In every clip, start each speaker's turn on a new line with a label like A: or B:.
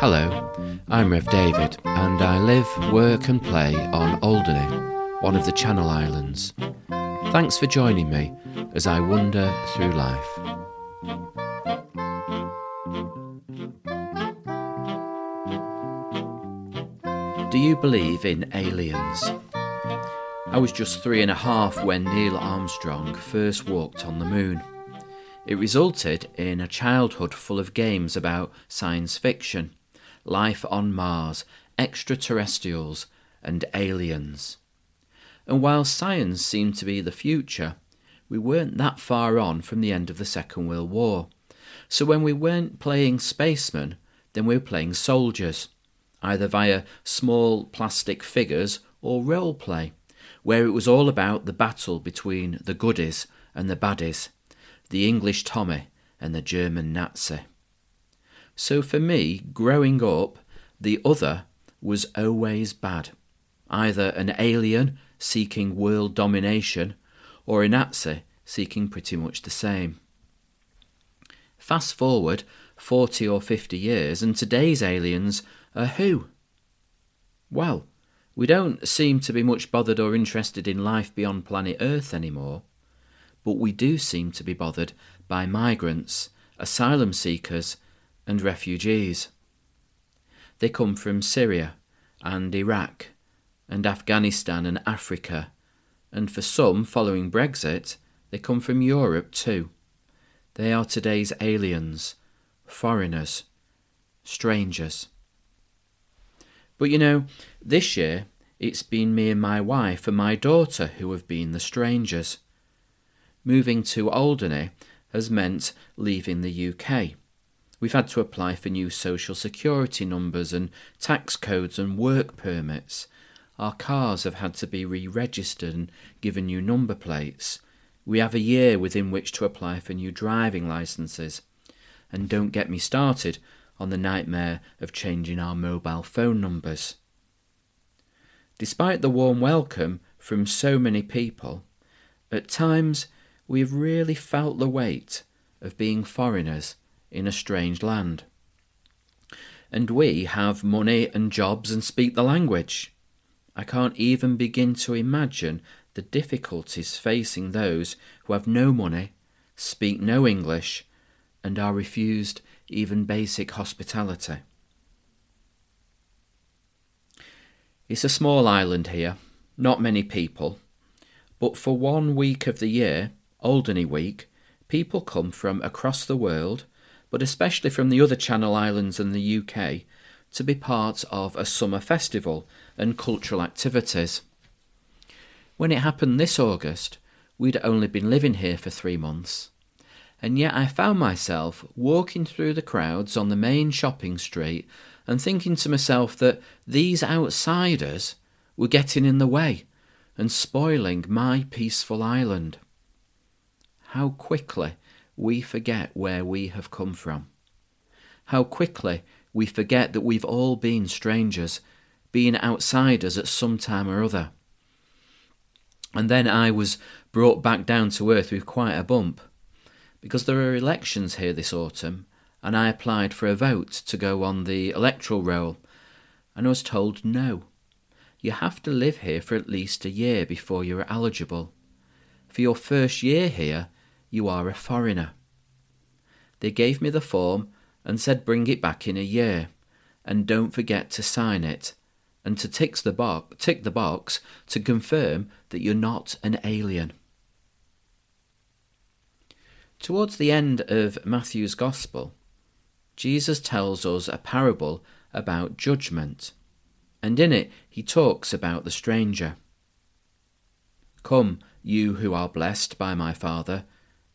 A: Hello, I'm Rev David, and I live, work, and play on Alderney, one of the Channel Islands. Thanks for joining me as I wander through life. Do you believe in aliens? I was just three and a half when Neil Armstrong first walked on the moon. It resulted in a childhood full of games about science fiction, life on Mars, extraterrestrials, and aliens. And while science seemed to be the future, we weren't that far on from the end of the Second World War. So when we weren't playing spacemen, then we were playing soldiers, either via small plastic figures or role play where it was all about the battle between the goodies and the baddies, the English Tommy and the German Nazi. So for me, growing up, the other was always bad, either an alien seeking world domination or a Nazi seeking pretty much the same. Fast forward 40 or 50 years, and today's aliens are who? Well, we don't seem to be much bothered or interested in life beyond planet Earth anymore, but we do seem to be bothered by migrants, asylum seekers, and refugees. They come from Syria and Iraq and Afghanistan and Africa, and for some, following Brexit, they come from Europe too. They are today's aliens, foreigners, strangers. But you know, this year it's been me and my wife and my daughter who have been the strangers. Moving to Alderney has meant leaving the UK. We've had to apply for new social security numbers and tax codes and work permits. Our cars have had to be re registered and given new number plates. We have a year within which to apply for new driving licenses. And don't get me started on the nightmare of changing our mobile phone numbers. Despite the warm welcome from so many people, at times we have really felt the weight of being foreigners in a strange land. And we have money and jobs and speak the language. I can't even begin to imagine the difficulties facing those who have no money, speak no English, and are refused even basic hospitality. It's a small island here, not many people, but for one week of the year, Alderney Week, people come from across the world, but especially from the other Channel Islands and the UK, to be part of a summer festival and cultural activities. When it happened this August, we'd only been living here for three months, and yet I found myself walking through the crowds on the main shopping street and thinking to myself that these outsiders were getting in the way and spoiling my peaceful island. How quickly we forget where we have come from. How quickly we forget that we've all been strangers, been outsiders at some time or other. And then I was brought back down to earth with quite a bump because there are elections here this autumn, and I applied for a vote to go on the electoral roll, and I was told no. You have to live here for at least a year before you are eligible. For your first year here, you are a foreigner. They gave me the form and said bring it back in a year, and don't forget to sign it, and to tick the, bo- tick the box to confirm that you're not an alien. Towards the end of Matthew's Gospel, Jesus tells us a parable about judgment, and in it he talks about the stranger. Come, you who are blessed by my Father,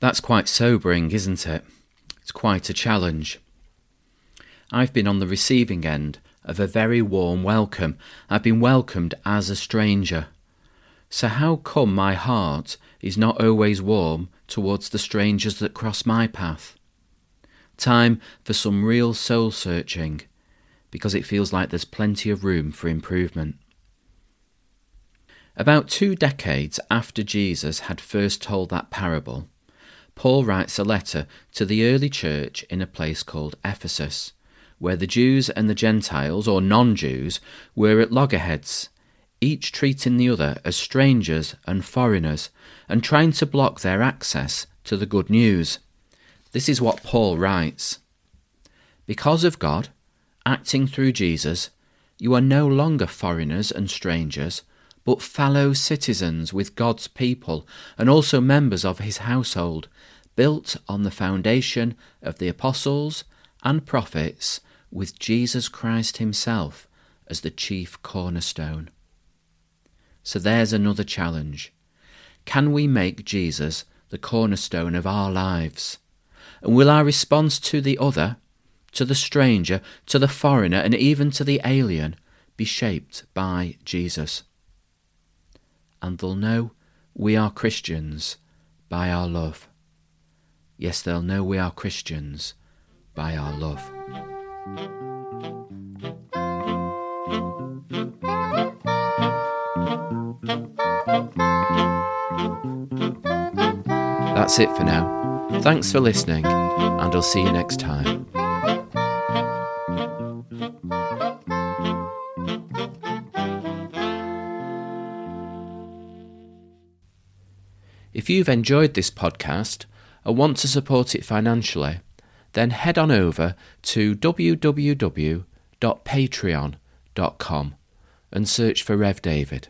A: That's quite sobering, isn't it? It's quite a challenge. I've been on the receiving end of a very warm welcome. I've been welcomed as a stranger. So, how come my heart is not always warm towards the strangers that cross my path? Time for some real soul searching, because it feels like there's plenty of room for improvement. About two decades after Jesus had first told that parable, Paul writes a letter to the early church in a place called Ephesus, where the Jews and the Gentiles, or non Jews, were at loggerheads, each treating the other as strangers and foreigners, and trying to block their access to the good news. This is what Paul writes Because of God, acting through Jesus, you are no longer foreigners and strangers, but fellow citizens with God's people and also members of his household, built on the foundation of the apostles and prophets, with Jesus Christ himself as the chief cornerstone. So there's another challenge. Can we make Jesus the cornerstone of our lives? And will our response to the other, to the stranger, to the foreigner, and even to the alien be shaped by Jesus? And they'll know we are Christians by our love. Yes, they'll know we are Christians by our love. That's it for now. Thanks for listening, and I'll see you next time. If you've enjoyed this podcast and want to support it financially, then head on over to www.patreon.com and search for Rev David.